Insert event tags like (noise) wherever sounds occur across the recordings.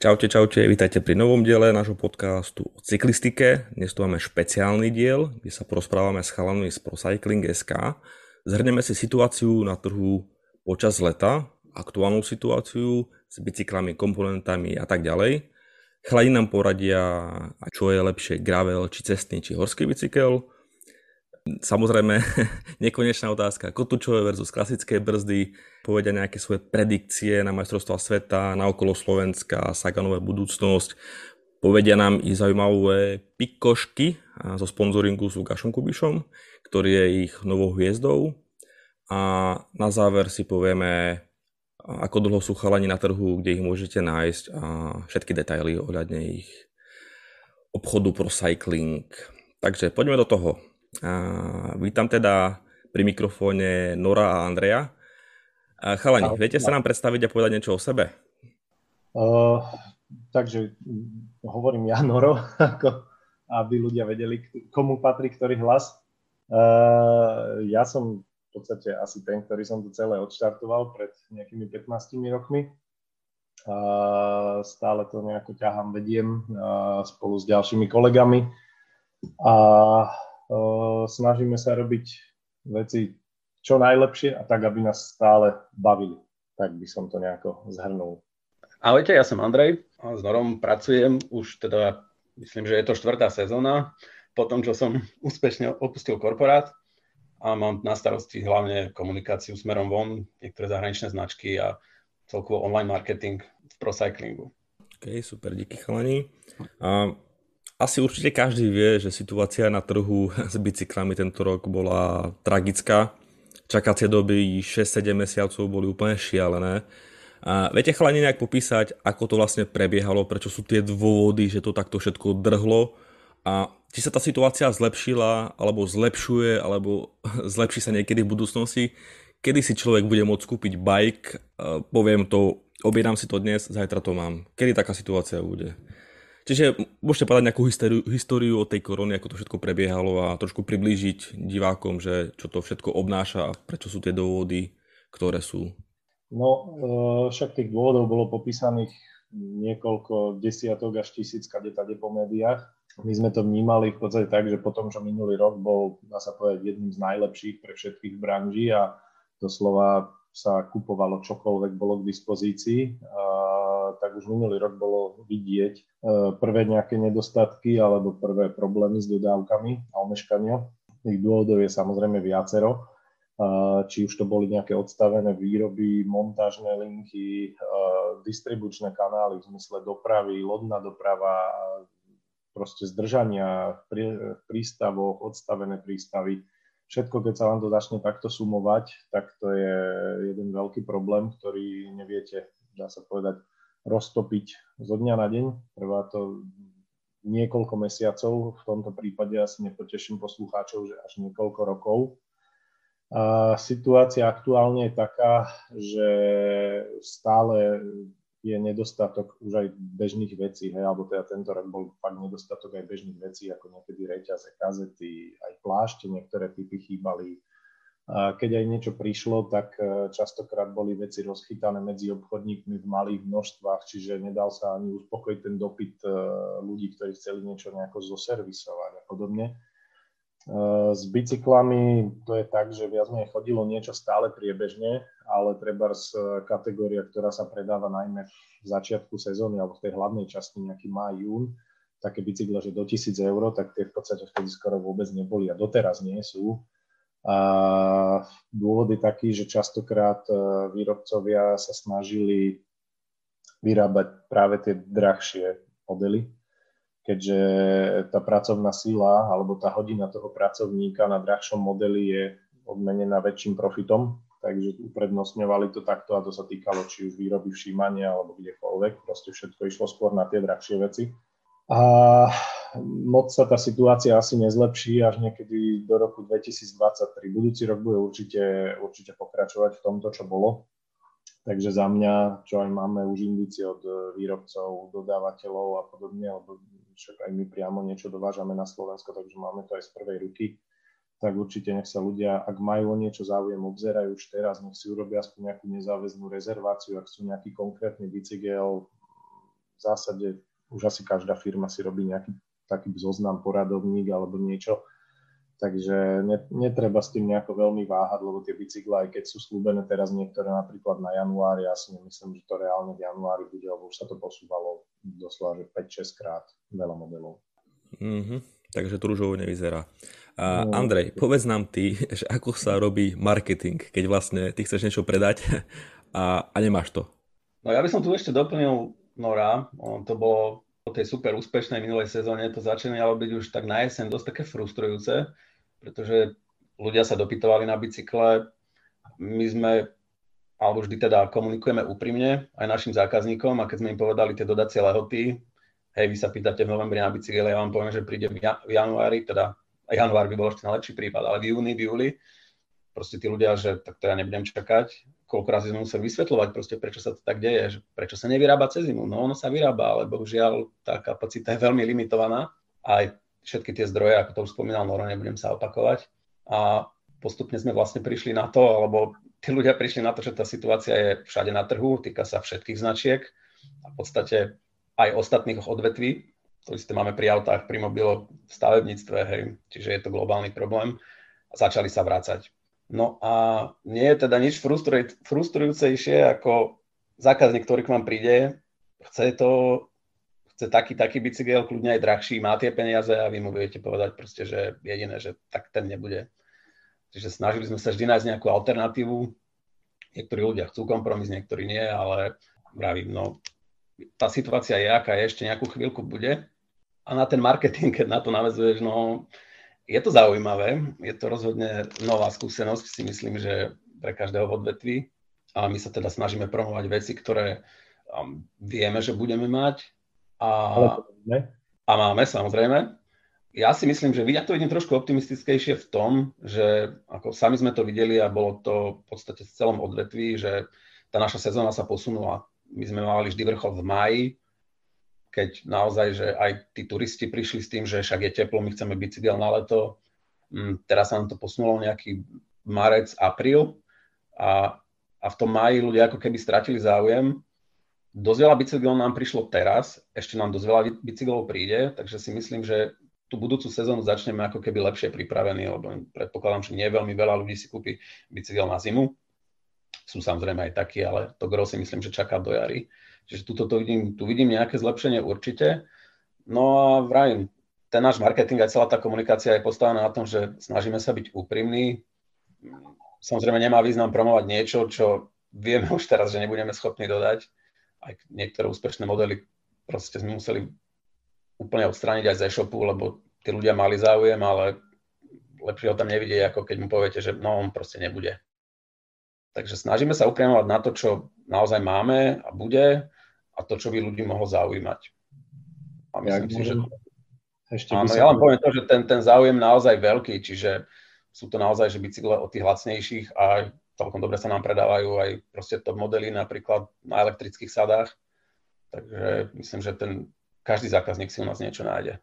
Čaute, čaute, vítajte pri novom diele nášho podcastu o cyklistike. Dnes tu máme špeciálny diel, kde sa porozprávame s chalanmi z ProCycling.sk. Zhrneme si situáciu na trhu počas leta, aktuálnu situáciu s bicyklami, komponentami a tak ďalej. Chladi nám poradia, čo je lepšie, gravel, či cestný, či horský bicykel Samozrejme, (laughs) nekonečná otázka. Kotúčové versus klasické brzdy, povedia nejaké svoje predikcie na majstrovstvá sveta, na okolo Slovenska, Saganové budúcnosť. Povedia nám i zaujímavé pikošky zo sponzoringu s Lukášom Kubišom, ktorý je ich novou hviezdou. A na záver si povieme, ako dlho sú chalani na trhu, kde ich môžete nájsť a všetky detaily ohľadne ich obchodu pro cycling. Takže poďme do toho. A vítam teda pri mikrofóne Nora a Andreja. A chalani, viete sa nám predstaviť a povedať niečo o sebe? Uh, takže hovorím ja, Noro, (laughs) ako aby ľudia vedeli, komu patrí ktorý hlas. Uh, ja som v podstate asi ten, ktorý som to celé odštartoval pred nejakými 15 rokmi. Uh, stále to nejako ťahám, vediem uh, spolu s ďalšími kolegami. A snažíme sa robiť veci čo najlepšie a tak, aby nás stále bavili. Tak by som to nejako zhrnul. Ahojte, ja som Andrej a s Norom pracujem už teda, myslím, že je to štvrtá sezóna, po tom, čo som (laughs) úspešne opustil korporát a mám na starosti hlavne komunikáciu smerom von, niektoré zahraničné značky a celkovo online marketing v procyclingu. OK, super, díky chalani. A asi určite každý vie, že situácia na trhu s bicyklami tento rok bola tragická. Čakacie doby 6-7 mesiacov boli úplne šialené. A viete chalani nejak popísať, ako to vlastne prebiehalo, prečo sú tie dôvody, že to takto všetko drhlo a či sa tá situácia zlepšila, alebo zlepšuje, alebo (laughs) zlepší sa niekedy v budúcnosti, kedy si človek bude môcť kúpiť bike, poviem to, objednám si to dnes, zajtra to mám. Kedy taká situácia bude? Čiže môžete povedať nejakú históriu, históriu o tej korony, ako to všetko prebiehalo a trošku priblížiť divákom, že čo to všetko obnáša a prečo sú tie dôvody, ktoré sú. No, e, však tých dôvodov bolo popísaných niekoľko desiatok až tisíc kade tade po médiách. My sme to vnímali v podstate tak, že potom, čo minulý rok bol, dá sa povedať, jedným z najlepších pre všetkých v branži a doslova sa kupovalo čokoľvek bolo k dispozícii tak už minulý rok bolo vidieť e, prvé nejaké nedostatky alebo prvé problémy s dodávkami a omeškania. Ich dôvodov je samozrejme viacero, e, či už to boli nejaké odstavené výroby, montážne linky, e, distribučné kanály v zmysle dopravy, lodná doprava, proste zdržania v prístavoch, odstavené prístavy. Všetko, keď sa vám to začne takto sumovať, tak to je jeden veľký problém, ktorý neviete, dá sa povedať, roztopiť zo dňa na deň. Trvá to niekoľko mesiacov, v tomto prípade asi nepoteším poslucháčov, že až niekoľko rokov. A situácia aktuálne je taká, že stále je nedostatok už aj bežných vecí, hej, alebo teda tento rok bol fakt nedostatok aj bežných vecí, ako niekedy reťaze, kazety, aj plášte, niektoré typy chýbali, keď aj niečo prišlo, tak e, častokrát boli veci rozchytané medzi obchodníkmi v malých množstvách, čiže nedal sa ani uspokojiť ten dopyt e, ľudí, ktorí chceli niečo nejako zoservisovať a podobne. E, s bicyklami to je tak, že viac menej chodilo niečo stále priebežne, ale treba z kategória, ktorá sa predáva najmä v začiatku sezóny alebo v tej hlavnej časti nejaký maj, jún, také bicykle, že do 1000 eur, tak tie v podstate vtedy skoro vôbec neboli a doteraz nie sú a dôvod je taký, že častokrát e, výrobcovia sa snažili vyrábať práve tie drahšie modely, keďže tá pracovná sila alebo tá hodina toho pracovníka na drahšom modeli je odmenená väčším profitom, takže uprednostňovali to takto a to sa týkalo či už výroby všímania alebo kdekoľvek, proste všetko išlo skôr na tie drahšie veci. A moc sa tá situácia asi nezlepší až niekedy do roku 2023. Budúci rok bude určite, určite pokračovať v tomto, čo bolo. Takže za mňa, čo aj máme už indície od výrobcov, dodávateľov a podobne, lebo však aj my priamo niečo dovážame na Slovensko, takže máme to aj z prvej ruky, tak určite nech sa ľudia, ak majú o niečo záujem, obzerajú už teraz, nech si urobia aspoň nejakú nezáväznú rezerváciu, ak sú nejaký konkrétny bicykel, v zásade už asi každá firma si robí nejaký taký zoznam, poradovník alebo niečo. Takže netreba s tým nejako veľmi váhať, lebo tie bicykle, aj keď sú slúbené teraz niektoré napríklad na januári, ja si nemyslím, že to reálne v januári bude, lebo už sa to posúvalo doslova, že 5-6 krát veľa modelov. Mm-hmm. Takže to rúžovo nevyzerá. A no. Andrej, povedz nám ty, že ako sa robí marketing, keď vlastne ty chceš niečo predať (laughs) a, a nemáš to. No ja by som tu ešte doplnil Nora. On to bolo po tej super úspešnej minulej sezóne, to začínalo byť už tak na jeseň dosť také frustrujúce, pretože ľudia sa dopytovali na bicykle. My sme, alebo vždy teda komunikujeme úprimne aj našim zákazníkom a keď sme im povedali tie dodacie lehoty, hej, vy sa pýtate v novembri na bicykel, ja vám poviem, že príde v, januári, teda január by bol ešte najlepší prípad, ale v júni, v júli, proste tí ľudia, že tak to ja nebudem čakať, koľko razy sme museli vysvetľovať, proste, prečo sa to tak deje, že prečo sa nevyrába cez zimu. No ono sa vyrába, ale bohužiaľ tá kapacita je veľmi limitovaná. Aj všetky tie zdroje, ako to už spomínal Noro, nebudem sa opakovať. A postupne sme vlastne prišli na to, alebo tí ľudia prišli na to, že tá situácia je všade na trhu, týka sa všetkých značiek a v podstate aj ostatných odvetví. To isté máme pri autách, pri mobiloch, v stavebníctve, hej, čiže je to globálny problém. A začali sa vrácať No a nie je teda nič frustruj, frustrujúcejšie ako zákazník, ktorý k vám príde, chce to, chce taký, taký bicykel, kľudne aj drahší, má tie peniaze a vy mu budete povedať proste, že jediné, že tak ten nebude. Čiže snažili sme sa vždy nájsť nejakú alternatívu. Niektorí ľudia chcú kompromis, niektorí nie, ale vravím, no tá situácia je, aká ešte nejakú chvíľku bude. A na ten marketing, keď na to navezuješ, no je to zaujímavé, je to rozhodne nová skúsenosť, si myslím, že pre každého v odvetví. A my sa teda snažíme promovať veci, ktoré um, vieme, že budeme mať. A, a máme, samozrejme. Ja si myslím, že ja to vidím trošku optimistickejšie v tom, že ako sami sme to videli a bolo to v podstate v celom odvetví, že tá naša sezóna sa posunula. My sme mali vždy vrchol v maji, keď naozaj, že aj tí turisti prišli s tým, že však je teplo, my chceme bicykel na leto. Mm, teraz sa nám to posunulo nejaký marec, apríl a, a v tom máji ľudia ako keby stratili záujem. Dosť veľa bicyklov nám prišlo teraz, ešte nám dosť veľa bicyklov príde, takže si myslím, že tú budúcu sezónu začneme ako keby lepšie pripravení, lebo predpokladám, že nie veľmi veľa ľudí si kúpi bicykel na zimu. Sú samozrejme aj takí, ale to gro si myslím, že čaká do jary. Čiže tuto to vidím, tu vidím nejaké zlepšenie určite. No a vrajím, ten náš marketing aj celá tá komunikácia je postavená na tom, že snažíme sa byť úprimní. Samozrejme nemá význam promovať niečo, čo vieme už teraz, že nebudeme schopní dodať. Aj niektoré úspešné modely proste sme museli úplne odstrániť aj z e-shopu, lebo tí ľudia mali záujem, ale lepšie ho tam nevidieť, ako keď mu poviete, že no on proste nebude. Takže snažíme sa upriamovať na to, čo naozaj máme a bude a to, čo by ľudí mohlo zaujímať. A myslím ja, si, že... Ešte áno, ja len poviem to, že ten, ten záujem naozaj veľký, čiže sú to naozaj, že bicykle od tých lacnejších a celkom dobre sa nám predávajú aj proste top modely napríklad na elektrických sadách. Takže myslím, že ten, každý zákazník si u nás niečo nájde.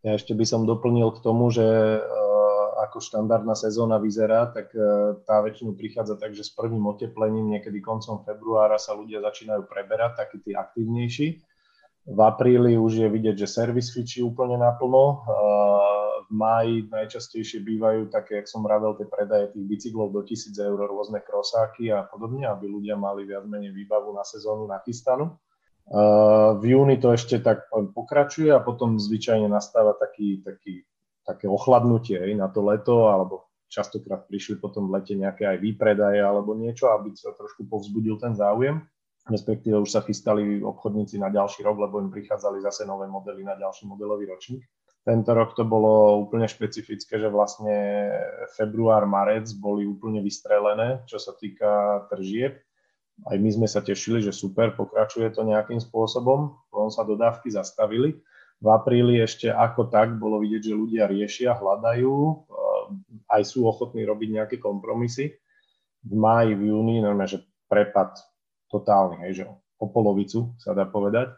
Ja ešte by som doplnil k tomu, že ako štandardná sezóna vyzerá, tak e, tá väčšinou prichádza tak, že s prvým oteplením niekedy koncom februára sa ľudia začínajú preberať, takí tí aktívnejší. V apríli už je vidieť, že servis fičí úplne naplno. E, v máji najčastejšie bývajú také, jak som vravel, tie predaje tých bicyklov do 1000 eur, rôzne krosáky a podobne, aby ľudia mali viac menej výbavu na sezónu nachystanú. E, v júni to ešte tak pokračuje a potom zvyčajne nastáva taký, taký také ochladnutie hej, na to leto, alebo častokrát prišli potom v lete nejaké aj výpredaje alebo niečo, aby sa trošku povzbudil ten záujem. Respektíve už sa chystali obchodníci na ďalší rok, lebo im prichádzali zase nové modely na ďalší modelový ročník. Tento rok to bolo úplne špecifické, že vlastne február, marec boli úplne vystrelené, čo sa týka tržieb. Aj my sme sa tešili, že super, pokračuje to nejakým spôsobom, potom sa dodávky zastavili v apríli ešte ako tak bolo vidieť, že ľudia riešia, hľadajú, eh, aj sú ochotní robiť nejaké kompromisy. V máji, v júni, normálne, že prepad totálny, hej, že o polovicu sa dá povedať.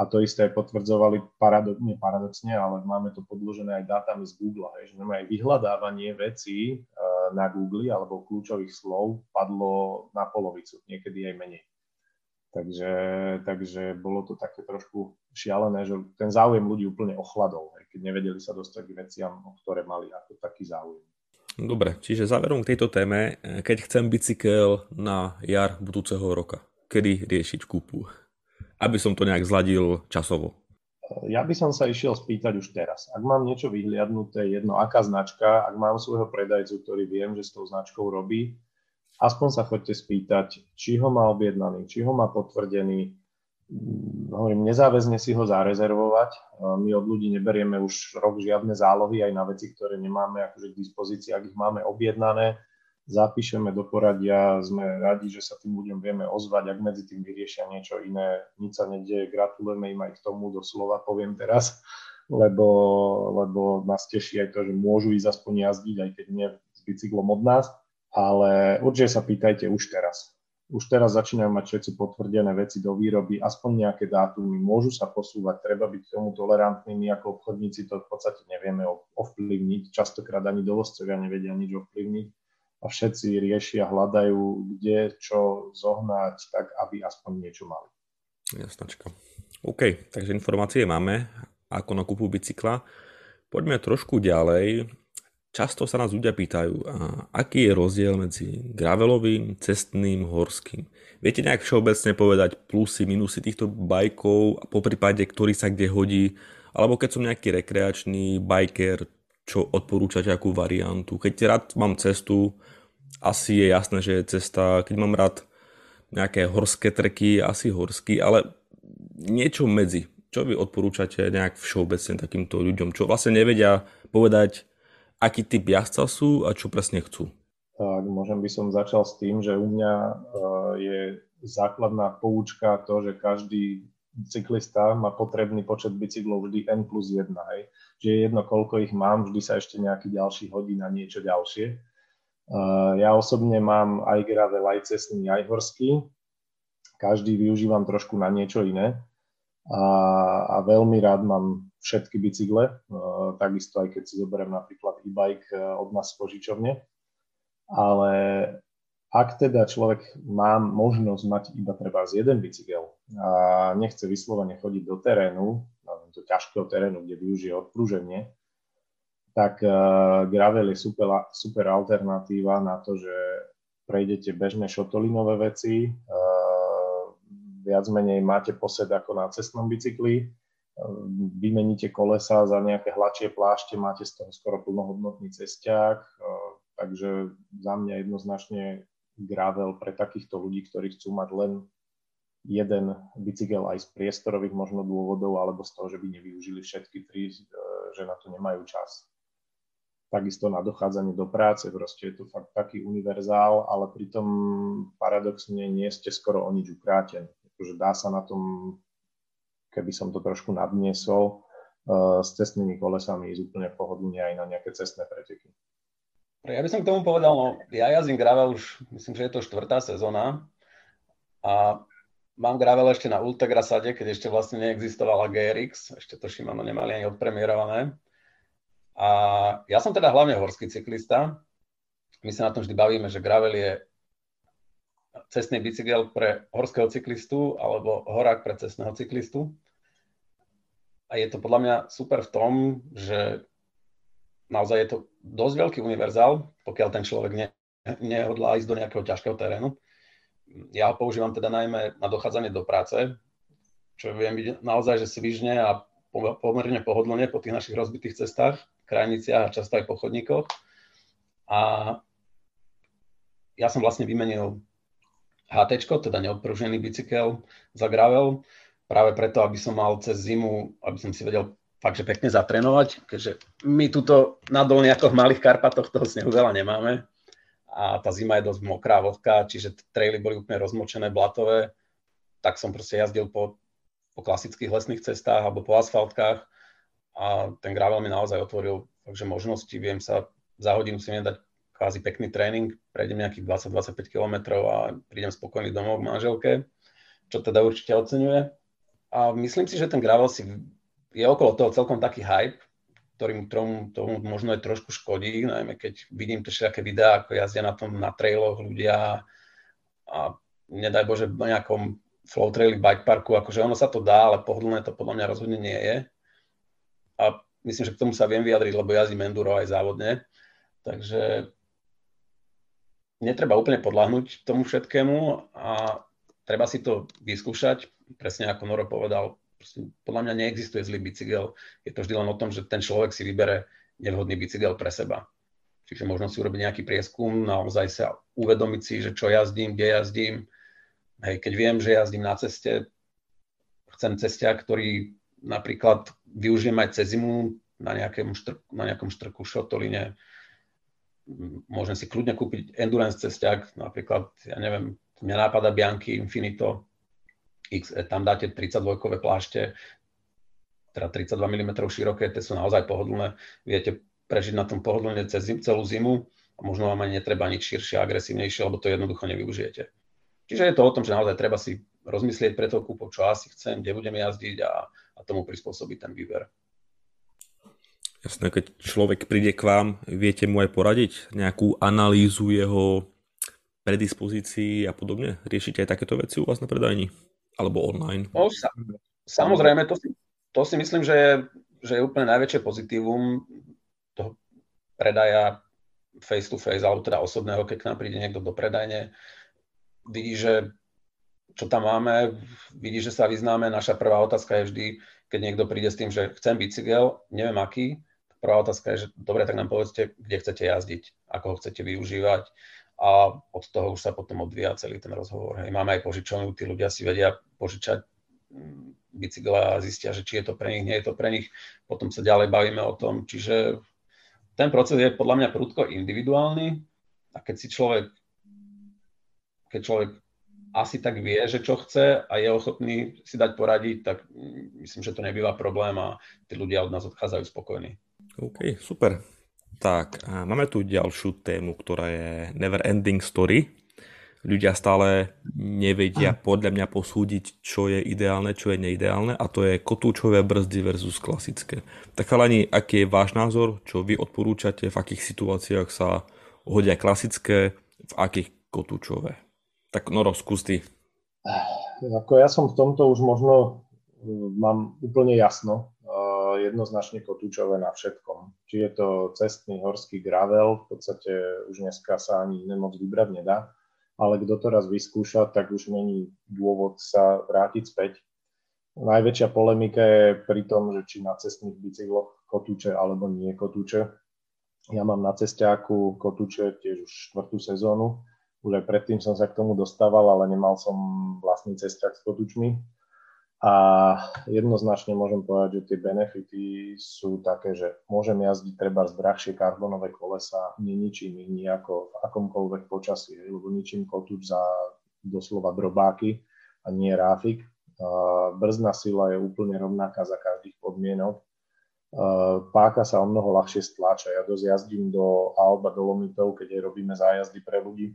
A to isté potvrdzovali paradox, nie paradoxne, ale máme to podložené aj dátami z Google, hej, že aj vyhľadávanie vecí na Google alebo kľúčových slov padlo na polovicu, niekedy aj menej. Takže, takže bolo to také trošku šialené, že ten záujem ľudí úplne ochladol, aj keď nevedeli sa dostať k veciam, o ktoré mali ako taký záujem. Dobre, čiže záverom k tejto téme, keď chcem bicykel na jar budúceho roka, kedy riešiť kúpu? Aby som to nejak zladil časovo. Ja by som sa išiel spýtať už teraz. Ak mám niečo vyhliadnuté, jedno aká značka, ak mám svojho predajcu, ktorý viem, že s tou značkou robí, aspoň sa chodte spýtať, či ho má objednaný, či ho má potvrdený. Mm, hovorím, nezáväzne si ho zarezervovať. My od ľudí neberieme už rok žiadne zálohy aj na veci, ktoré nemáme akože k dispozícii. Ak ich máme objednané, zapíšeme do poradia, sme radi, že sa tým ľuďom vieme ozvať, ak medzi tým vyriešia niečo iné, nič sa nedieje, gratulujeme im aj k tomu, doslova poviem teraz, (laughs) lebo, lebo nás teší aj to, že môžu ísť aspoň jazdiť, aj keď nie s bicyklom od nás ale určite sa pýtajte už teraz. Už teraz začínajú mať všetci potvrdené veci do výroby, aspoň nejaké dátumy, môžu sa posúvať, treba byť k tomu tolerantní, my ako obchodníci to v podstate nevieme ovplyvniť, častokrát ani dovozcovia nevedia nič ovplyvniť a všetci riešia, hľadajú, kde čo zohnať, tak aby aspoň niečo mali. Jasnačka. OK, takže informácie máme ako na kúpu bicykla. Poďme trošku ďalej. Často sa nás ľudia pýtajú, a aký je rozdiel medzi gravelovým, cestným, horským. Viete nejak všeobecne povedať plusy, minusy týchto bajkov a po prípade, ktorý sa kde hodí, alebo keď som nejaký rekreačný biker, čo odporúčate akú variantu. Keď rád mám cestu, asi je jasné, že je cesta, keď mám rád nejaké horské treky, asi horský, ale niečo medzi. Čo vy odporúčate nejak všeobecne takýmto ľuďom, čo vlastne nevedia povedať, aký typ jazdca sú a čo presne chcú? Tak, môžem by som začal s tým, že u mňa uh, je základná poučka to, že každý cyklista má potrebný počet bicyklov vždy N plus 1. Hej. Že je jedno, koľko ich mám, vždy sa ešte nejaký ďalší hodí na niečo ďalšie. Uh, ja osobne mám aj gravel, aj cestný, aj horský. Každý využívam trošku na niečo iné. A, a veľmi rád mám všetky bicykle, e, takisto aj keď si zoberiem napríklad e-bike e, od nás z požičovne. Ale ak teda človek má možnosť mať iba treba z jeden bicykel a nechce vyslovene chodiť do terénu, do ťažkého terénu, kde využije odprúženie, tak gravel je super, super alternatíva na to, že prejdete bežné šotolinové veci, viac menej máte posed ako na cestnom bicykli, vymeníte kolesa za nejaké hladšie plášte, máte z toho skoro plnohodnotný cestiak, e, takže za mňa jednoznačne gravel pre takýchto ľudí, ktorí chcú mať len jeden bicykel aj z priestorových možno dôvodov, alebo z toho, že by nevyužili všetky tri, e, že na to nemajú čas. Takisto na dochádzanie do práce, proste je to fakt taký univerzál, ale pritom paradoxne nie ste skoro o nič ukrátení. Akože dá sa na tom keby som to trošku nadniesol, uh, s cestnými kolesami ísť úplne pohodlne aj na nejaké cestné preteky. Ja by som k tomu povedal, no ja jazdím gravel už, myslím, že je to štvrtá sezóna a mám gravel ešte na Ultegrasade, keď ešte vlastne neexistovala GRX, ešte to Shimano nemali ani odpremierované. A ja som teda hlavne horský cyklista. My sa na tom vždy bavíme, že gravel je cestný bicykel pre horského cyklistu alebo horák pre cestného cyklistu. A je to podľa mňa super v tom, že naozaj je to dosť veľký univerzál, pokiaľ ten človek ne, nehodlá ísť do nejakého ťažkého terénu. Ja ho používam teda najmä na dochádzanie do práce, čo viem byť naozaj, že svižne a pomerne pohodlne po tých našich rozbitých cestách, krajniciach a často aj po chodníkoch. A ja som vlastne vymenil HT, teda neodpružený bicykel za gravel, práve preto, aby som mal cez zimu, aby som si vedel fakt, že pekne zatrénovať, keďže my tuto na dolniakoch malých Karpatoch toho snehu veľa nemáme a tá zima je dosť mokrá, vlhká, čiže traily boli úplne rozmočené, blatové, tak som proste jazdil po, po klasických lesných cestách alebo po asfaltkách a ten gravel mi naozaj otvoril takže možnosti, viem sa za hodinu si nedať kvázi pekný tréning, prejdem nejakých 20-25 km a prídem spokojný domov k manželke, čo teda určite oceňuje. A myslím si, že ten gravel si je okolo toho celkom taký hype, ktorým tomu, tomu možno aj trošku škodí, najmä keď vidím tie všetké videá, ako jazdia na tom na trailoch ľudia a nedaj Bože v nejakom flow traily v bike parku, akože ono sa to dá, ale pohodlné to podľa mňa rozhodne nie je. A myslím, že k tomu sa viem vyjadriť, lebo jazdím enduro aj závodne. Takže netreba úplne podľahnúť tomu všetkému a treba si to vyskúšať, presne ako Noro povedal, podľa mňa neexistuje zlý bicykel, je to vždy len o tom, že ten človek si vybere nevhodný bicykel pre seba. Čiže možno si urobiť nejaký prieskum, naozaj sa uvedomiť si, že čo jazdím, kde jazdím. Hej, keď viem, že jazdím na ceste, chcem cestiak, ktorý napríklad využijem aj cez zimu na nejakom, na nejakom štrku, šotoline. Môžem si kľudne kúpiť endurance cestiak, napríklad, ja neviem, mňa nápada Bianchi Infinito, X, e, tam dáte 32 plášte, teda 32 mm široké, tie sú naozaj pohodlné. Viete prežiť na tom pohodlne cez zim, celú zimu a možno vám ani netreba nič širšie, agresívnejšie, lebo to jednoducho nevyužijete. Čiže je to o tom, že naozaj treba si rozmyslieť pre tou kúpou, čo asi chcem, kde budem jazdiť a, a tomu prispôsobiť ten výber. Jasné, keď človek príde k vám, viete mu aj poradiť nejakú analýzu jeho predispozícií a podobne? Riešite aj takéto veci u vás na predajni? Alebo online? No, sa, samozrejme, to si, to si myslím, že je, že je úplne najväčšie pozitívum toho predaja face to face, alebo teda osobného, keď k nám príde niekto do predajne, vidí, že čo tam máme, vidí, že sa vyznáme. Naša prvá otázka je vždy, keď niekto príde s tým, že chcem bicykel, neviem aký, prvá otázka je, že dobre, tak nám povedzte, kde chcete jazdiť, ako ho chcete využívať a od toho už sa potom odvíja celý ten rozhovor. Hej. Máme aj požičovňu, tí ľudia si vedia požičať mm, bicykle a zistia, že či je to pre nich, nie je to pre nich. Potom sa ďalej bavíme o tom. Čiže ten proces je podľa mňa prudko individuálny a keď si človek keď človek asi tak vie, že čo chce a je ochotný si dať poradiť, tak mm, myslím, že to nebýva problém a tí ľudia od nás odchádzajú spokojní. OK, super. Tak, a máme tu ďalšiu tému, ktorá je Never Ending Story. Ľudia stále nevedia podľa mňa posúdiť, čo je ideálne, čo je neideálne a to je kotúčové brzdy versus klasické. Tak chalani, aký je váš názor, čo vy odporúčate, v akých situáciách sa hodia klasické, v akých kotúčové? Tak Noro, skús ty. Ako ja som v tomto už možno mám úplne jasno jednoznačne kotúčové na všetkom. Či je to cestný horský gravel, v podstate už dneska sa ani nemoc vybrať nedá, ale kto to raz vyskúša, tak už není dôvod sa vrátiť späť. Najväčšia polemika je pri tom, že či na cestných bicykloch kotúče alebo nie kotúče. Ja mám na cestiaku kotúče tiež už štvrtú sezónu. Už aj predtým som sa k tomu dostával, ale nemal som vlastný cestiak s kotúčmi a jednoznačne môžem povedať, že tie benefity sú také, že môžem jazdiť treba z drahšie karbonové kolesa, neničím ich nejako v akomkoľvek počasí, lebo ničím kotúč za doslova drobáky a nie ráfik. Brzdná sila je úplne rovnaká za každých podmienok. Páka sa o mnoho ľahšie stláča. Ja dosť jazdím do Alba Dolomitov, keď robíme zájazdy pre ľudí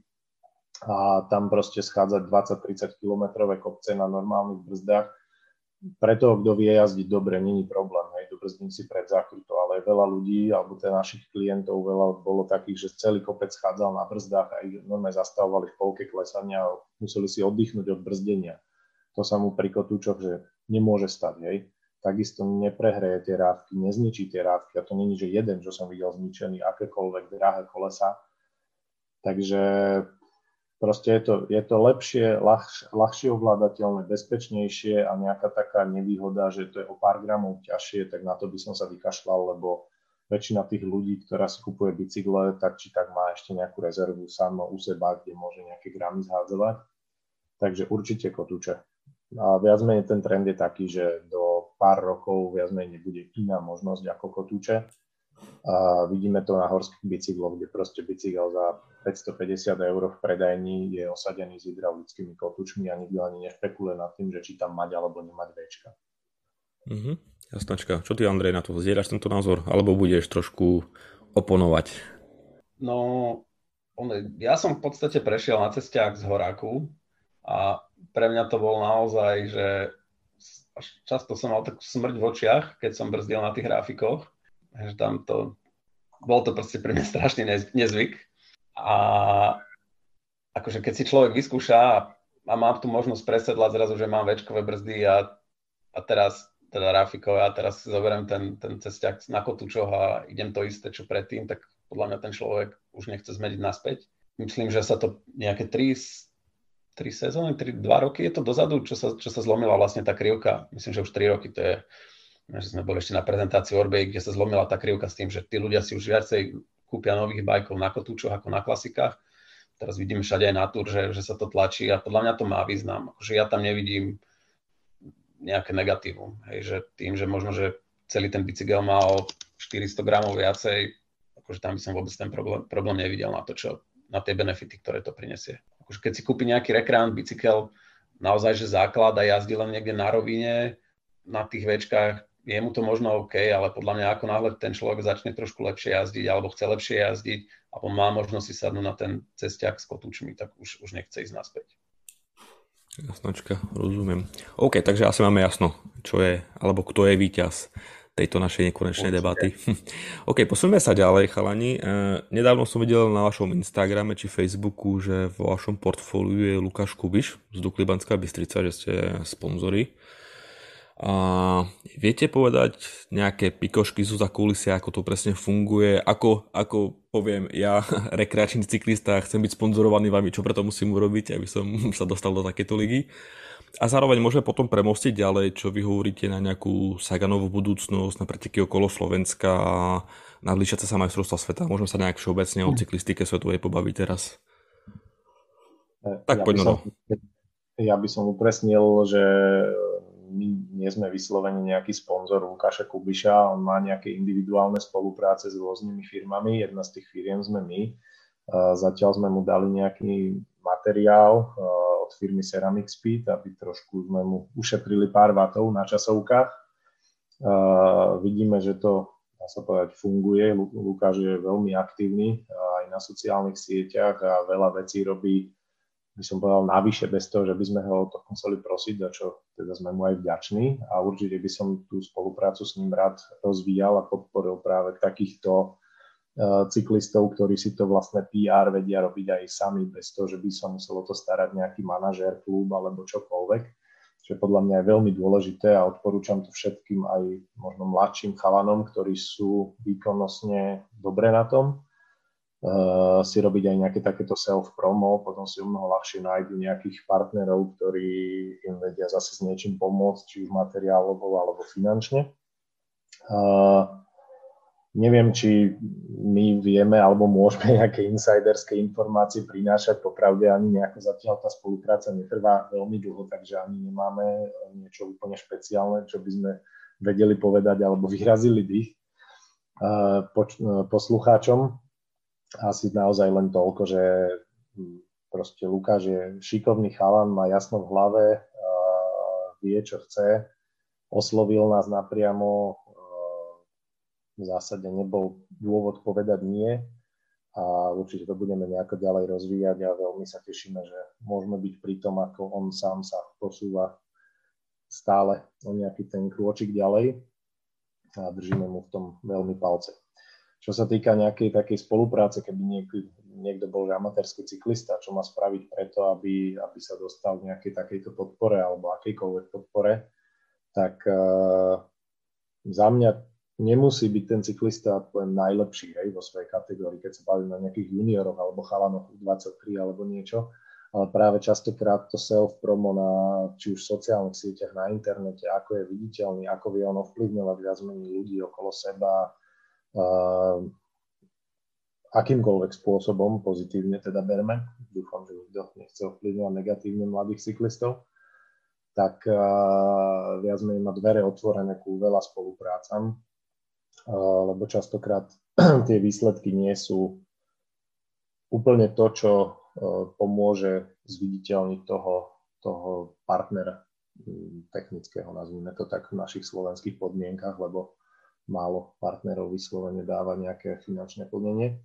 a tam proste schádzať 20-30 kilometrové kopce na normálnych brzdách pre toho, kto vie jazdiť dobre, není problém, hej, dobrzdím si pred zákrutou, ale veľa ľudí, alebo teda našich klientov, veľa bolo takých, že celý kopec schádzal na brzdách a ich normálne zastavovali v polke klesania a museli si oddychnúť od brzdenia. To sa mu pri kotúčoch, že nemôže stať, hej. Takisto neprehreje tie rávky, nezničí tie rávky a to není, že jeden, čo som videl zničený, akékoľvek drahé kolesa. Takže Proste je to, je to lepšie, ľahš, ľahšie ovládateľné, bezpečnejšie a nejaká taká nevýhoda, že to je o pár gramov ťažšie, tak na to by som sa vykašľal, lebo väčšina tých ľudí, ktorá si kupuje bicykle, tak či tak má ešte nejakú rezervu samo u seba, kde môže nejaké gramy zhádzovať. Takže určite kotúče. A viac menej ten trend je taký, že do pár rokov viac menej nebude iná možnosť ako kotúče a vidíme to na horských bicykloch, kde proste bicykel za 550 eur v predajni je osadený s hydraulickými kotúčmi a nikto ani nešpekuluje nad tým, že či tam mať alebo nemať Včka. Mhm, jasnačka. Čo ty, Andrej, na to zdieľaš tento názor? Alebo budeš trošku oponovať? No, ja som v podstate prešiel na cestiach z Horáku a pre mňa to bol naozaj, že často som mal takú smrť v očiach, keď som brzdil na tých grafikoch že tam to, bol to proste pre mňa strašný nezvyk. A akože keď si človek vyskúša a mám tu možnosť presedlať zrazu, že mám väčkové brzdy a, a teraz teda Rafikové a teraz si zoberiem ten, ten cestiak na Kotúčoch a idem to isté, čo predtým, tak podľa mňa ten človek už nechce zmeniť naspäť. Myslím, že sa to nejaké 3, 3 sezóny, 3, 2 roky je to dozadu, čo sa, čo sa zlomila vlastne tá krivka. Myslím, že už 3 roky to je, že sme boli ešte na prezentácii Orbej, kde sa zlomila tá krivka s tým, že tí ľudia si už viacej kúpia nových bajkov na Kotúčoch ako na klasikách. Teraz vidím všade aj na túr, že, že sa to tlačí a podľa mňa to má význam. Akože ja tam nevidím nejaké negatívum. Hej, že tým, že možno, že celý ten bicykel má o 400 gramov viacej, akože tam by som vôbec ten problém, problém nevidel na to, čo, na tie benefity, ktoré to prinesie. Akože keď si kúpi nejaký rekreant bicykel, naozaj, že základ a jazdí len niekde na rovine, na tých večkách, je mu to možno OK, ale podľa mňa ako náhle ten človek začne trošku lepšie jazdiť alebo chce lepšie jazdiť alebo má možnosť si sadnúť na ten cestiak s kotúčmi, tak už, už nechce ísť naspäť. Jasnočka, rozumiem. OK, takže asi máme jasno, čo je, alebo kto je víťaz tejto našej nekonečnej Určite. debaty. (laughs) OK, posuneme sa ďalej, chalani. E, nedávno som videl na vašom Instagrame či Facebooku, že vo vašom portfóliu je Lukáš Kubiš z Duklibanská Bystrica, že ste sponzori. A viete povedať nejaké pikošky sú za kulisia, ako to presne funguje, ako, ako poviem ja, (laughs) rekreačný cyklista, chcem byť sponzorovaný vami, čo preto musím urobiť, aby som (laughs) sa dostal do takéto ligy. A zároveň môžeme potom premostiť ďalej, čo vy hovoríte na nejakú Saganovú budúcnosť, na preteky okolo Slovenska a na sa majstrovstva sveta. Môžeme sa nejak všeobecne o hm. cyklistike svetovej pobaviť teraz. Tak ja poďme no. Ja by som upresnil, že my nie sme vyslovene nejaký sponzor Lukáša Kubiša, on má nejaké individuálne spolupráce s rôznymi firmami, jedna z tých firiem sme my. Zatiaľ sme mu dali nejaký materiál od firmy Ceramic Speed, aby trošku sme mu ušetrili pár vatov na časovkách. Vidíme, že to dá sa povedať, funguje. Lukáš je veľmi aktívny aj na sociálnych sieťach a veľa vecí robí by som povedal, navyše bez toho, že by sme ho o to museli prosiť, za čo teda sme mu aj vďační a určite by som tú spoluprácu s ním rád rozvíjal a podporil práve takýchto uh, cyklistov, ktorí si to vlastne PR vedia robiť aj sami, bez toho, že by som musel o to starať nejaký manažér, klub alebo čokoľvek. Čo podľa mňa je veľmi dôležité a odporúčam to všetkým aj možno mladším chalanom, ktorí sú výkonnostne dobre na tom, uh, si robiť aj nejaké takéto self-promo, potom si o mnoho ľahšie nájdu nejakých partnerov, ktorí im vedia zase s niečím pomôcť, či už materiálovo alebo finančne. Uh, neviem, či my vieme alebo môžeme nejaké insiderské informácie prinášať. Popravde ani nejako zatiaľ tá spolupráca netrvá veľmi dlho, takže ani nemáme niečo úplne špeciálne, čo by sme vedeli povedať alebo vyrazili dých uh, poslucháčom asi naozaj len toľko, že hm, proste Lukáš je šikovný chalan, má jasno v hlave, vie, čo chce, oslovil nás napriamo, v zásade nebol dôvod povedať nie. A určite to budeme nejako ďalej rozvíjať a veľmi sa tešíme, že môžeme byť pri tom, ako on sám sa posúva stále o nejaký ten krôčik ďalej. A držíme mu v tom veľmi palce. Čo sa týka nejakej takej spolupráce, keby niekto, niekto bol amatérsky cyklista, čo má spraviť preto, aby, aby sa dostal k nejakej takejto podpore alebo akejkoľvek podpore, tak uh, za mňa nemusí byť ten cyklista poviem, najlepší hej, vo svojej kategórii, keď sa bavíme na nejakých junioroch alebo chalanoch 23 alebo niečo, ale práve častokrát to self-promo na či už sociálnych sieťach, na internete, ako je viditeľný, ako vie on ovplyvňovať viac menej ľudí okolo seba, akýmkoľvek spôsobom, pozitívne teda berme, dúfam, že nikto nechce ovplyvňovať negatívne mladých cyklistov, tak viac menej má dvere otvorené ku veľa spoluprácam, lebo častokrát (clears throat) tie výsledky nie sú úplne to, čo pomôže zviditeľniť toho, toho partnera technického, nazvime to tak v našich slovenských podmienkach, lebo málo partnerov vyslovene dáva nejaké finančné plnenie.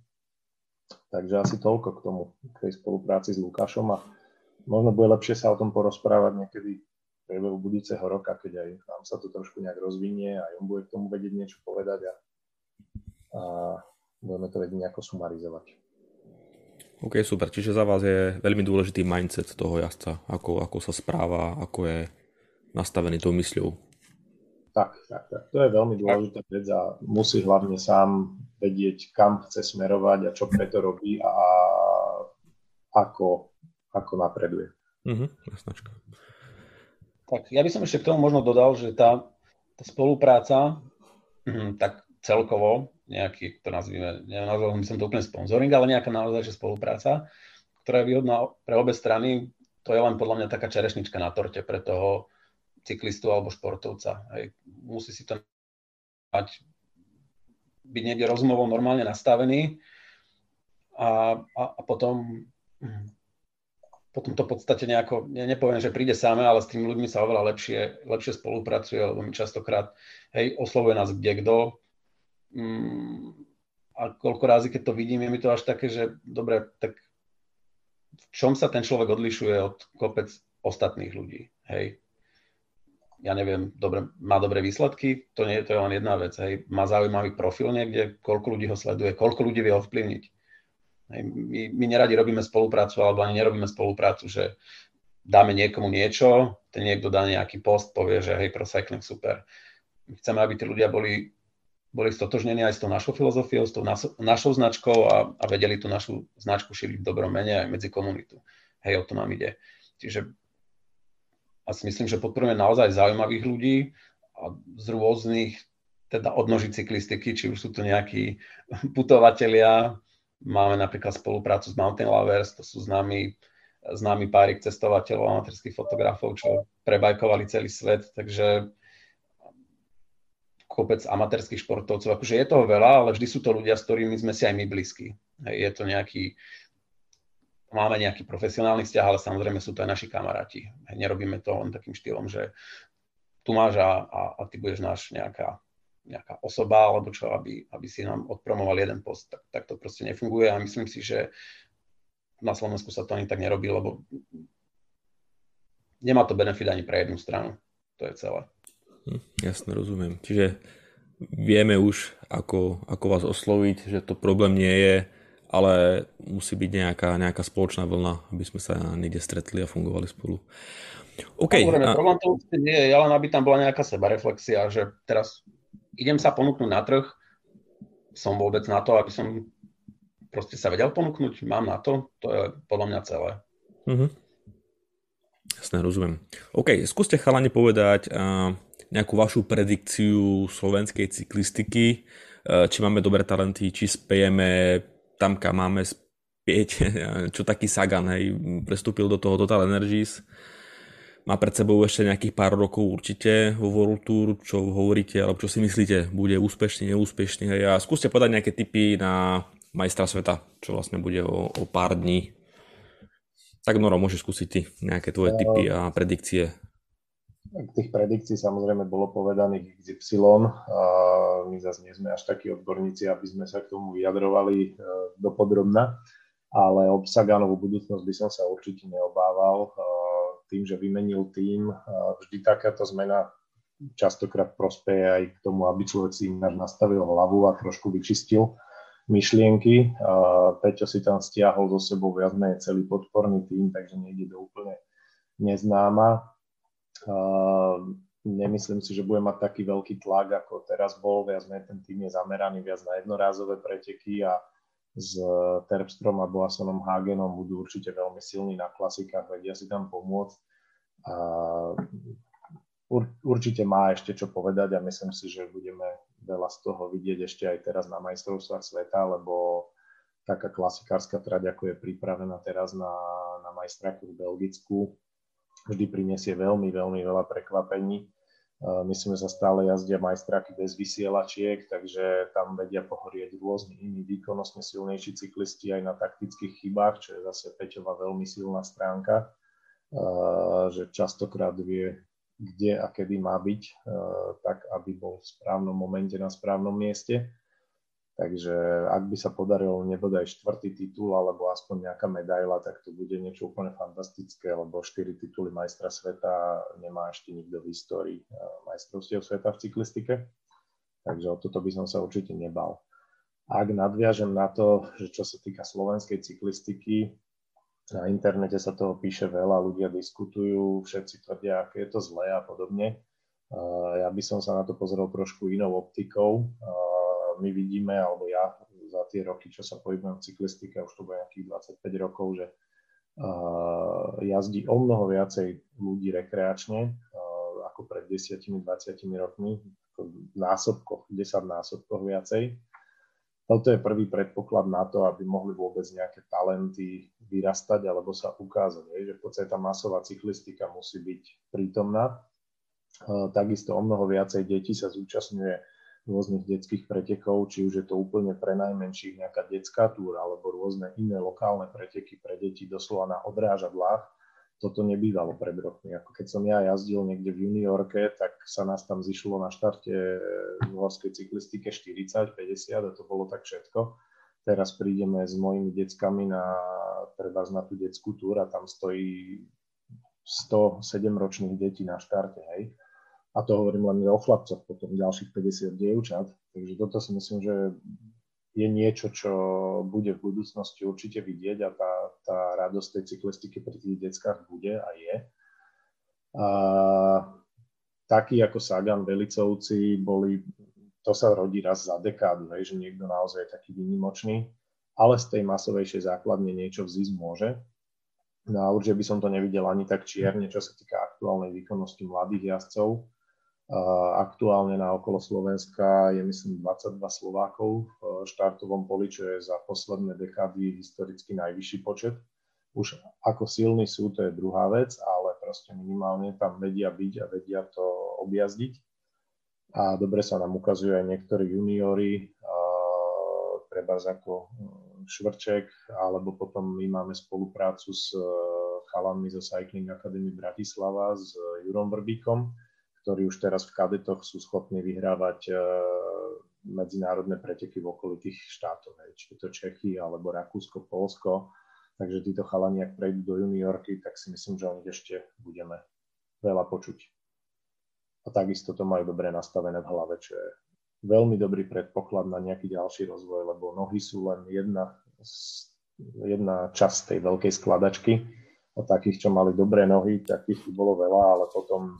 Takže asi toľko k tomu, k tej spolupráci s Lukášom a možno bude lepšie sa o tom porozprávať niekedy v priebehu budúceho roka, keď aj nám sa to trošku nejak rozvinie a on bude k tomu vedieť niečo povedať a, a budeme to vedieť nejako sumarizovať. OK, super. Čiže za vás je veľmi dôležitý mindset toho jazdca, ako, ako sa správa, ako je nastavený tou mysľou. Tak, tak, tak. To je veľmi dôležitá vec a musí hlavne sám vedieť, kam chce smerovať a čo preto robí a ako, ako napreduje. Mhm, jasnačka. Tak ja by som ešte k tomu možno dodal, že tá, tá spolupráca, hm, tak celkovo, nejaký, to nazvime, nenazval by som to úplne sponsoring, ale nejaká naozaj že spolupráca, ktorá je výhodná pre obe strany, to je len podľa mňa taká čerešnička na torte pre toho cyklistu alebo športovca. Hej. Musí si to mať, byť niekde rozumovo normálne nastavený a, a, a potom potom to v podstate nejako, ja nepoviem, že príde samé, ale s tými ľuďmi sa oveľa lepšie, lepšie spolupracuje, lebo my častokrát, hej, oslovuje nás kde kto. Mm, a koľko razy, keď to vidím, je mi to až také, že dobre, tak v čom sa ten človek odlišuje od kopec ostatných ľudí, hej? Ja neviem, dobre, má dobré výsledky, to nie to je len jedna vec, hej? Má zaujímavý profil niekde, koľko ľudí ho sleduje, koľko ľudí vie ovplyvniť my, my neradi robíme spoluprácu, alebo ani nerobíme spoluprácu, že dáme niekomu niečo, ten niekto dá nejaký post, povie, že hej, pro super. My chceme, aby tí ľudia boli, boli stotožnení aj s tou našou filozofiou, s tou našou, našou značkou a, a vedeli tú našu značku šíriť v dobrom mene aj medzi komunitu. Hej, o to nám ide. Čiže asi myslím, že podporujeme naozaj zaujímavých ľudí a z rôznych teda odnoží cyklistiky, či už sú to nejakí (laughs) putovatelia, Máme napríklad spoluprácu s Mountain Lovers, to sú známi, známi párik cestovateľov, amatérských fotografov, čo prebajkovali celý svet, takže kopec amatérských športovcov. Akože je toho veľa, ale vždy sú to ľudia, s ktorými sme si aj my blízki. Je to nejaký, máme nejaký profesionálny vzťah, ale samozrejme sú to aj naši kamaráti. Nerobíme to len takým štýlom, že tu máš a, a, a ty budeš náš nejaká nejaká osoba alebo čo, aby, aby si nám odpromoval jeden post, tak, tak to proste nefunguje a myslím si, že na Slovensku sa to ani tak nerobí, lebo nemá to benefit ani pre jednu stranu. To je celé. Hm, jasne, rozumiem. Čiže vieme už, ako, ako vás osloviť, že to problém nie je, ale musí byť nejaká, nejaká spoločná vlna, aby sme sa niekde stretli a fungovali spolu. OK. a... problém to nie je, len aby tam bola nejaká sebareflexia, že teraz idem sa ponúknuť na trh, som vôbec na to, aby som proste sa vedel ponúknuť, mám na to, to je podľa mňa celé. Mm-hmm. Jasné, rozumiem. OK, skúste chalani povedať uh, nejakú vašu predikciu slovenskej cyklistiky, uh, či máme dobré talenty, či spejeme tam, kam máme spieť, (laughs) čo taký Sagan, hej, prestúpil do toho Total Energies, má pred sebou ešte nejakých pár rokov určite vo World Tour, čo hovoríte, alebo čo si myslíte, bude úspešný, neúspešný. A skúste podať nejaké tipy na majstra sveta, čo vlastne bude o, o pár dní. Tak Noro, môžeš skúsiť ty nejaké tvoje tipy a predikcie. Tých predikcií samozrejme bolo povedaných XY. My zase nie sme až takí odborníci, aby sme sa k tomu vyjadrovali e, dopodrobna, ale o Saganovú budúcnosť by som sa určite neobával tým, že vymenil tým. Vždy takáto zmena častokrát prospeje aj k tomu, aby človek si ináč nastavil hlavu a trošku vyčistil myšlienky. Peťo si tam stiahol zo sebou viac menej celý podporný tým, takže nejde do úplne neznáma. Nemyslím si, že bude mať taký veľký tlak, ako teraz bol. Viac menej ten tým je zameraný viac na jednorázové preteky a s Terpstrom a Boasonom Hagenom budú určite veľmi silní na klasikách, vedia si tam pomôcť. A určite má ešte čo povedať a myslím si, že budeme veľa z toho vidieť ešte aj teraz na majstrovstvách sveta, lebo taká klasikárska trať, ako je pripravená teraz na, na majstraku v Belgicku, vždy prinesie veľmi, veľmi veľa prekvapení Myslím, že sa stále jazdia majstráky bez vysielačiek, takže tam vedia pohorieť rôzni iní výkonnostne silnejší cyklisti aj na taktických chybách, čo je zase Peťová veľmi silná stránka, že častokrát vie, kde a kedy má byť, tak aby bol v správnom momente na správnom mieste. Takže ak by sa podarilo nebodaj štvrtý titul alebo aspoň nejaká medaila, tak to bude niečo úplne fantastické, lebo štyri tituly majstra sveta nemá ešte nikto v histórii eh, majstrovstiev sveta v cyklistike. Takže o toto by som sa určite nebal. Ak nadviažem na to, že čo sa týka slovenskej cyklistiky, na internete sa toho píše veľa, ľudia diskutujú, všetci tvrdia, aké je to zlé a podobne. Ja by som sa na to pozrel trošku inou optikou. My vidíme, alebo ja za tie roky, čo sa pohybujem v cyklistike, už to bude nejakých 25 rokov, že jazdí o mnoho viacej ľudí rekreačne ako pred 10-20 rokmi, v násobkoch, 10 násobkoch viacej toto je prvý predpoklad na to, aby mohli vôbec nejaké talenty vyrastať alebo sa ukázať. Že v podstate tá masová cyklistika musí byť prítomná. Takisto o mnoho viacej detí sa zúčastňuje rôznych detských pretekov, či už je to úplne pre najmenších nejaká detská túra alebo rôzne iné lokálne preteky pre deti doslova na odrážadlách toto nebývalo pred rokmi. Ako keď som ja jazdil niekde v juniorke, tak sa nás tam zišlo na štarte v horskej cyklistike 40, 50 a to bolo tak všetko. Teraz prídeme s mojimi deckami na, treba na tú detskú túr a tam stojí 107 ročných detí na štarte, hej. A to hovorím len o chlapcoch, potom ďalších 50 dievčat. Takže toto si myslím, že je niečo, čo bude v budúcnosti určite vidieť a tá, tá radosť tej cyklistiky pri tých deckách bude a je. A takí ako Sagan, Velicovci boli, to sa rodí raz za dekádu, hej, že niekto naozaj je taký výnimočný, ale z tej masovejšej základne niečo vzísť môže. No a určite by som to nevidel ani tak čierne, čo sa týka aktuálnej výkonnosti mladých jazdcov Aktuálne na okolo Slovenska je myslím 22 Slovákov v štartovom poli, čo je za posledné dekády historicky najvyšší počet. Už ako silní sú, to je druhá vec, ale proste minimálne tam vedia byť a vedia to objazdiť. A dobre sa nám ukazujú aj niektorí juniori, treba ako hm, Švrček, alebo potom my máme spoluprácu s e, chalanmi zo Cycling Academy Bratislava, s Jurom Vrbíkom, ktorí už teraz v kadetoch sú schopní vyhrávať e, medzinárodné preteky v okolitých štátoch, či je to Čechy alebo Rakúsko, Polsko. Takže títo chalani, ak prejdú do juniorky, tak si myslím, že o nich ešte budeme veľa počuť. A takisto to majú dobre nastavené v hlave, čo je veľmi dobrý predpoklad na nejaký ďalší rozvoj, lebo nohy sú len jedna, jedna časť tej veľkej skladačky. A takých, čo mali dobré nohy, takých bolo veľa, ale potom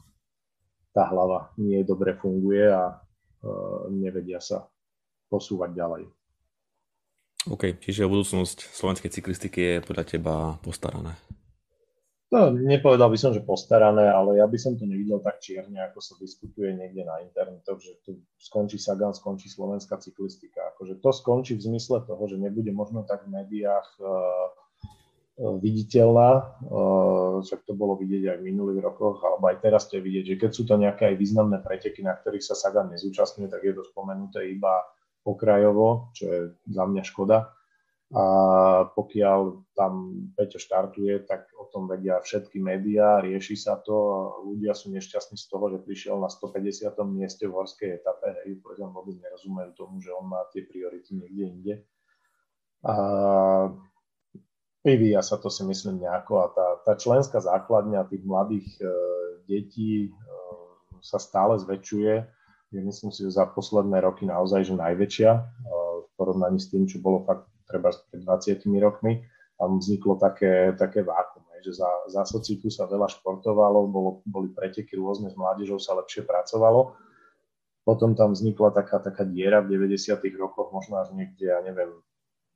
tá hlava nie dobre funguje a uh, nevedia sa posúvať ďalej. OK, čiže budúcnosť slovenskej cyklistiky je podľa teba postarané. No, nepovedal by som, že postarané, ale ja by som to nevidel tak čierne, ako sa diskutuje niekde na internetoch, že tu skončí Sagan, skončí slovenská cyklistika. Akože to skončí v zmysle toho, že nebude možno tak v médiách uh, viditeľná, eh, však to bolo vidieť aj v minulých rokoch, alebo aj teraz to je vidieť, že keď sú to nejaké aj významné preteky, na ktorých sa Sagan nezúčastňuje, tak je to spomenuté iba okrajovo, čo je za mňa škoda. A pokiaľ tam Peťo štartuje, tak o tom vedia všetky médiá, rieši sa to, ľudia sú nešťastní z toho, že prišiel na 150. mieste v horskej etape, hej, pretože vôbec nerozumejú tomu, že on má tie priority niekde inde. A vyvíja sa to si myslím nejako a tá, tá členská základňa tých mladých e, detí e, sa stále zväčšuje. Je myslím si, že za posledné roky naozaj že najväčšia e, v porovnaní s tým, čo bolo fakt treba pred 20 rokmi. Tam vzniklo také, také vákum, že za, za sociku sa veľa športovalo, bolo, boli preteky rôzne, s mládežou sa lepšie pracovalo. Potom tam vznikla taká, taká diera v 90. rokoch, možno až niekde, ja neviem,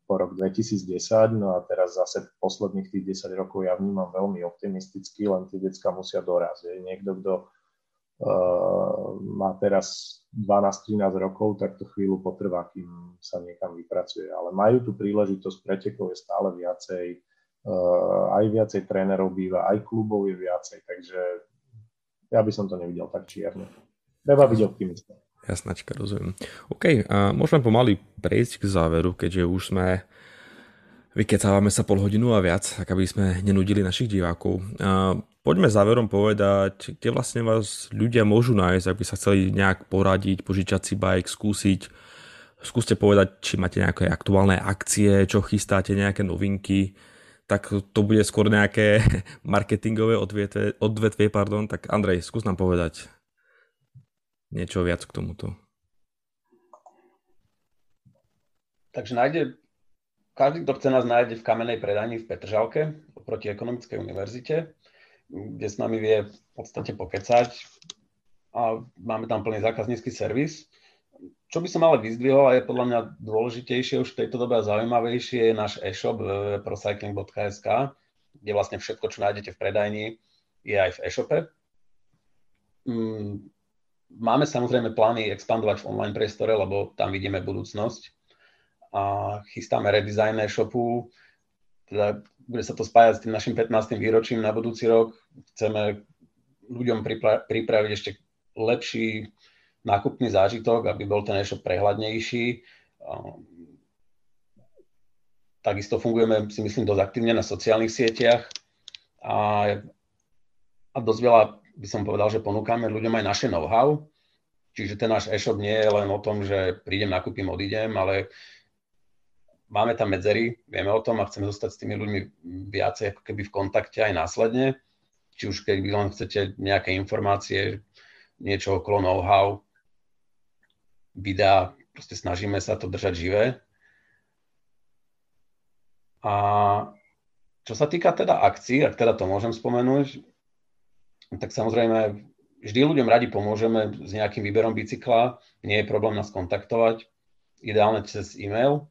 po rok 2010, no a teraz zase posledných tých 10 rokov ja vnímam veľmi optimisticky, len tie decka musia dorazť. Niekto, kto uh, má teraz 12-13 rokov, tak to chvíľu potrvá, kým sa niekam vypracuje. Ale majú tu príležitosť, pretekov je stále viacej, uh, aj viacej trénerov býva, aj klubov je viacej, takže ja by som to nevidel tak čierne. Treba byť optimista. Jasnačka, rozumiem. OK, a môžeme pomaly prejsť k záveru, keďže už sme vykecávame sa pol hodinu a viac, tak aby sme nenudili našich divákov. A poďme záverom povedať, kde vlastne vás ľudia môžu nájsť, ak by sa chceli nejak poradiť, požičať si bike, skúsiť. Skúste povedať, či máte nejaké aktuálne akcie, čo chystáte, nejaké novinky tak to bude skôr nejaké (laughs) marketingové odvetvie, odvetvie pardon. tak Andrej, skús nám povedať niečo viac k tomuto? Takže nájde, každý, kto chce nás nájde v kamenej predajni v Petržalke oproti Ekonomickej univerzite, kde s nami vie v podstate pokecať a máme tam plný zákaznícky servis. Čo by som ale vyzdvihol a je podľa mňa dôležitejšie už v tejto dobe a zaujímavejšie je náš e-shop www.procycling.sk, kde vlastne všetko, čo nájdete v predajni, je aj v e-shope. Máme samozrejme plány expandovať v online priestore, lebo tam vidíme budúcnosť. A chystáme redesign e-shopu, teda bude sa to spájať s tým našim 15. výročím na budúci rok. Chceme ľuďom pripraviť ešte lepší nákupný zážitok, aby bol ten e-shop prehľadnejší. Takisto fungujeme, si myslím, dosť aktívne na sociálnych sieťach a, a dosť veľa by som povedal, že ponúkame ľuďom aj naše know-how. Čiže ten náš e-shop nie je len o tom, že prídem, nakúpim, odídem, ale máme tam medzery, vieme o tom a chceme zostať s tými ľuďmi viacej ako keby v kontakte aj následne. Či už keď len chcete nejaké informácie, niečo okolo know-how, videa, proste snažíme sa to držať živé. A čo sa týka teda akcií, ak teda to môžem spomenúť, tak samozrejme vždy ľuďom radi pomôžeme s nejakým výberom bicykla, nie je problém nás kontaktovať, ideálne cez e-mail.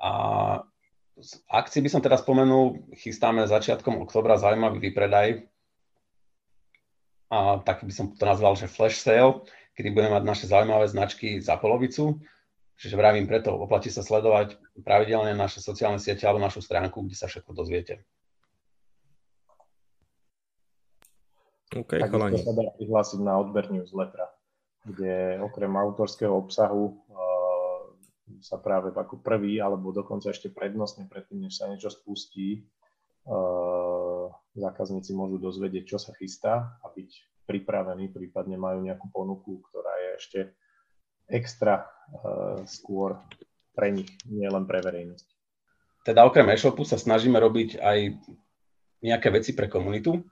A z by som teda spomenul, chystáme začiatkom oktobra zaujímavý výpredaj, a tak by som to nazval, že flash sale, kedy budeme mať naše zaujímavé značky za polovicu. Čiže vravím preto, oplatí sa sledovať pravidelne naše sociálne siete alebo našu stránku, kde sa všetko dozviete. OK, chalani. sa dá prihlásiť na odber newslettera, kde okrem autorského obsahu uh, sa práve ako prvý, alebo dokonca ešte prednostne predtým, než sa niečo spustí, uh, zákazníci môžu dozvedieť, čo sa chystá a byť pripravení, prípadne majú nejakú ponuku, ktorá je ešte extra uh, skôr pre nich, nie len pre verejnosť. Teda okrem e-shopu sa snažíme robiť aj nejaké veci pre komunitu,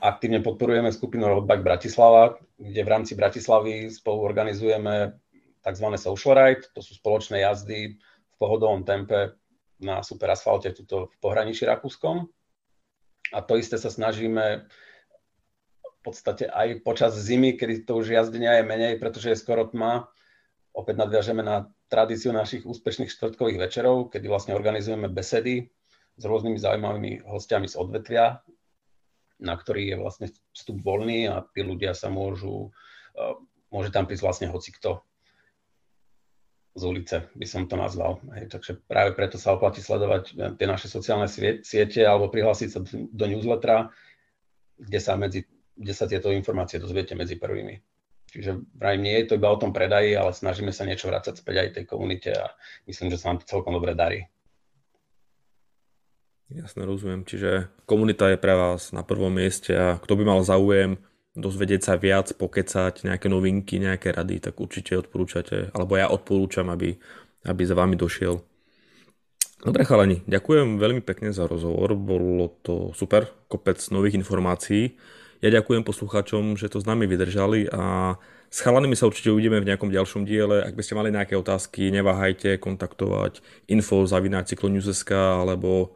aktívne podporujeme skupinu Roadbike Bratislava, kde v rámci Bratislavy spolu organizujeme tzv. social ride, to sú spoločné jazdy v pohodovom tempe na super asfalte tuto v pohraničí Rakúskom. A to isté sa snažíme v podstate aj počas zimy, kedy to už jazdenia je menej, pretože je skoro tma. Opäť nadviažeme na tradíciu našich úspešných štvrtkových večerov, kedy vlastne organizujeme besedy s rôznymi zaujímavými hostiami z odvetvia na ktorý je vlastne vstup voľný a tí ľudia sa môžu, e, môže tam prísť vlastne hocikto z ulice, by som to nazval. Hej, takže práve preto sa oplatí sledovať e, tie naše sociálne siete alebo prihlásiť sa do newslettera, kde sa, medzi, kde sa tieto informácie dozviete medzi prvými. Čiže vraj nie je to iba o tom predaji, ale snažíme sa niečo vrácať späť aj tej komunite a myslím, že sa nám to celkom dobre darí. Jasne, rozumiem. Čiže komunita je pre vás na prvom mieste a kto by mal záujem dozvedieť sa viac, pokecať, nejaké novinky, nejaké rady, tak určite odporúčate, alebo ja odporúčam, aby, aby za vami došiel. Dobre chalani, ďakujem veľmi pekne za rozhovor, bolo to super, kopec nových informácií. Ja ďakujem poslucháčom, že to s nami vydržali a s chalanými sa určite uvidíme v nejakom ďalšom diele. Ak by ste mali nejaké otázky, neváhajte kontaktovať info zavináč alebo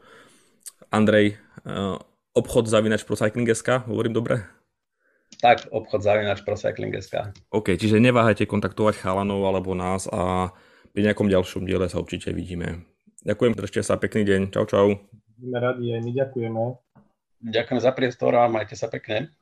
Andrej, uh, obchod zavinač procycling.sk, hovorím dobre? Tak, obchod zavinač procycling.sk. OK, čiže neváhajte kontaktovať chalanov alebo nás a pri nejakom ďalšom diele sa určite vidíme. Ďakujem, držte sa, pekný deň. Čau, čau. Sme radi, aj my ďakujeme. Ďakujem za priestor a majte sa pekne.